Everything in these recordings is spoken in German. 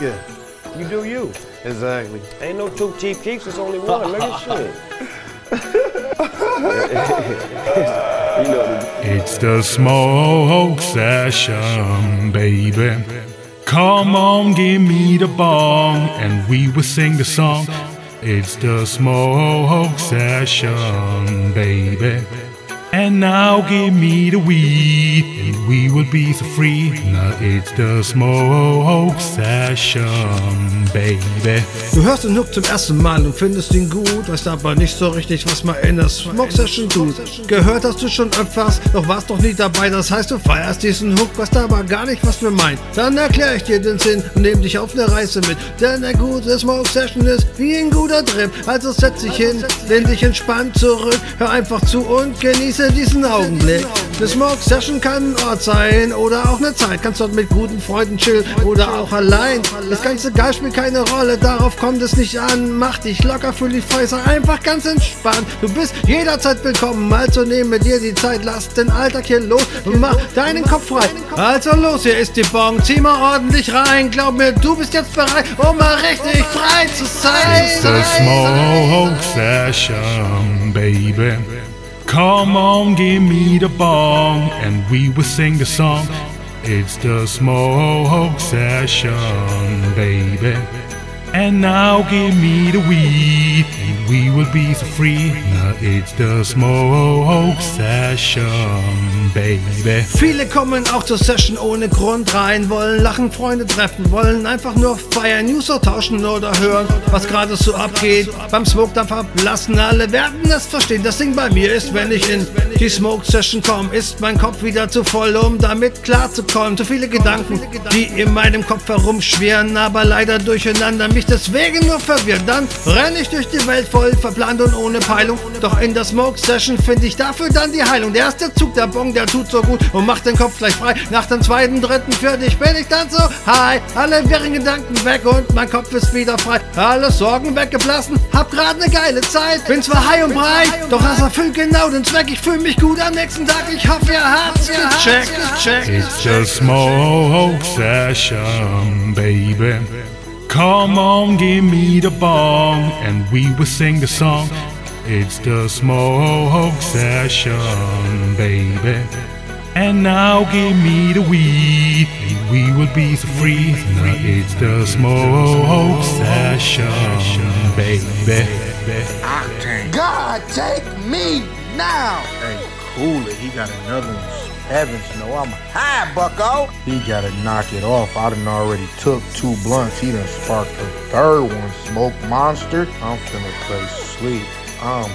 Yeah. You do you. Exactly. Ain't no two cheap keeps, it's only one. Look at shit. you know It's the smoke session, baby. Come on, give me the bong, and we will sing the song. It's the smoke session, baby. And now give me the weed, and we will be so free. Now it's the smoke session, baby. Du hörst den Hook zum ersten Mal und findest ihn gut, weißt aber nicht so richtig, was man in der Smoke Session tut. Gehört hast du schon öfters, doch warst doch nie dabei, das heißt du feierst diesen Hook, weißt aber gar nicht, was wir meinen. Dann erklär ich dir den Sinn und nehm dich auf eine Reise mit, denn eine gute Smoke Session ist wie ein guter Trip. Also setz dich hin, lehn dich entspannt zurück, hör einfach zu und genieße diesen Augenblick. Eine Smoke Session kann ein Ort sein oder auch eine Zeit, kannst dort mit guten Freunden chillen oder auch allein. Das ganze Geist spielt keine Rolle, darauf kommt es nicht an. Mach dich locker, fühl dich frei, sei einfach ganz entspannt. Du bist jederzeit willkommen, also nehme dir die Zeit, lass den Alltag hier los und mach deinen Kopf frei. Also los, hier ist die Bon, zieh mal ordentlich rein. Glaub mir, du bist jetzt bereit, um mal richtig frei zu sein. It's the smoke session, baby. Come on, give me the bong, and we will sing the song. It's the smoke session, baby. And now give me the weed, we will be so free. Now it's the smoke session, baby. Viele kommen auch zur Session ohne Grund rein, wollen lachen, Freunde treffen, wollen einfach nur feiern, News tauschen oder hören, was gerade so abgeht. Beim Smoke dann verblassen, alle werden es verstehen. Das Ding bei mir ist, wenn ich in die Smoke Session komme, ist mein Kopf wieder zu voll, um damit klarzukommen. Zu viele Gedanken, die in meinem Kopf herumschwirren, aber leider durcheinander, mich deswegen nur verwirren. Dann renne ich durch die Welt voll verplant und ohne Peilung. Doch in der Smoke Session finde ich dafür dann die Heilung. Der erste Zug, der Bong, der tut so gut und macht den Kopf gleich frei. Nach dem zweiten, dritten, vierten, ich bin ich dann so high. Alle wirren Gedanken weg und mein Kopf ist wieder frei. Alle Sorgen weggeblasen, hab grad ne geile Zeit. Bin zwar high und breit, doch das erfüllt genau den Zweck. Ich fühl mich gut am nächsten Tag. Ich hoffe, ihr habt's gecheckt. It's just smoke session, baby. Come on, give me the bong, and we will sing the song. It's the smoke session, baby. And now give me the weed, and we will be so free. Now it's the smoke session, baby. God, take me now. Hey, cool it. He got another one. Heavens, no, I'm high, bucko. He gotta knock it off. I done already took two blunts. He done sparked the third one. Smoke monster. I'm finna play sleep. I'm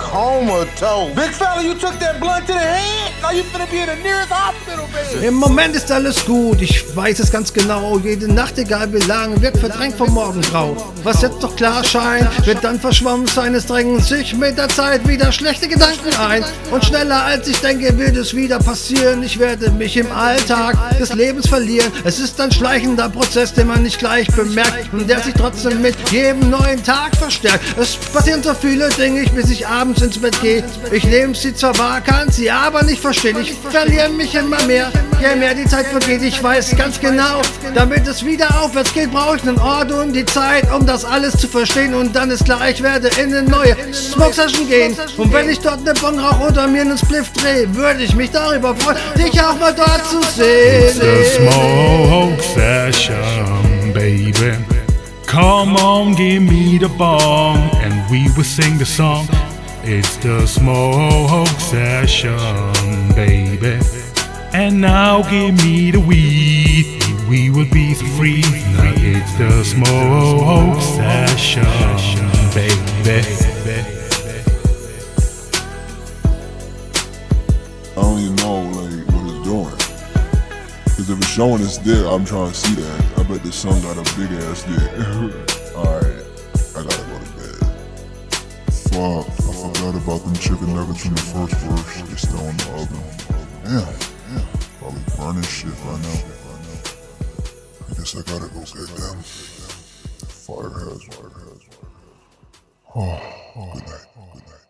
comatose. Big fella, you took that blunt to the head? Now you finna be in the nearest hospital, baby. Im Moment ist alles gut, ich weiß es ganz genau. Jede Nacht, egal wie lang, wird verdrängt vom Morgengrau. Was jetzt doch klar scheint, wird dann verschwommen sein. Es drängen sich mit der Zeit wieder schlechte Gedanken ein. Und schneller als ich denke, wird es wieder passieren. Ich werde mich im Alltag des Lebens verlieren. Es ist ein schleichender Prozess, den man nicht gleich bemerkt und der sich trotzdem mit jedem neuen Tag verstärkt. Es passieren so viele Dinge, bis ich abends ins Bett gehe. Ich nehme sie zwar wahr, kann sie aber nicht verstehen. Ich verliere mich immer mehr, je mehr die Zeit vergeht. Ich weiß ganz genau, damit es wieder aufwärts geht, brauche ich einen Ort und die Zeit, um das alles zu verstehen. Und dann ist klar, ich werde in eine neue Smoke Session gehen. Und wenn ich dort eine Bon rauche oder mir einen Spliff drehe, würde ich mich darüber freuen, dich auch mal dort zu sehen. smoke session, baby. Come on, give me the bong, and we will sing the song. It's the smoke session, baby. And now give me the weed, we will be free. Now it's the smoke session, baby. I don't even know like what it's doing. Cause if it's showing its dick, I'm trying to see that. I bet this son got a big ass dick. Alright, I gotta go to bed. Fuck, forgot about them chicken nuggets from the first verse. They still in the oven. Damn, damn. Probably burning shit right now. I guess I gotta go get them. Fire has, fire has. Oh, good night, good night.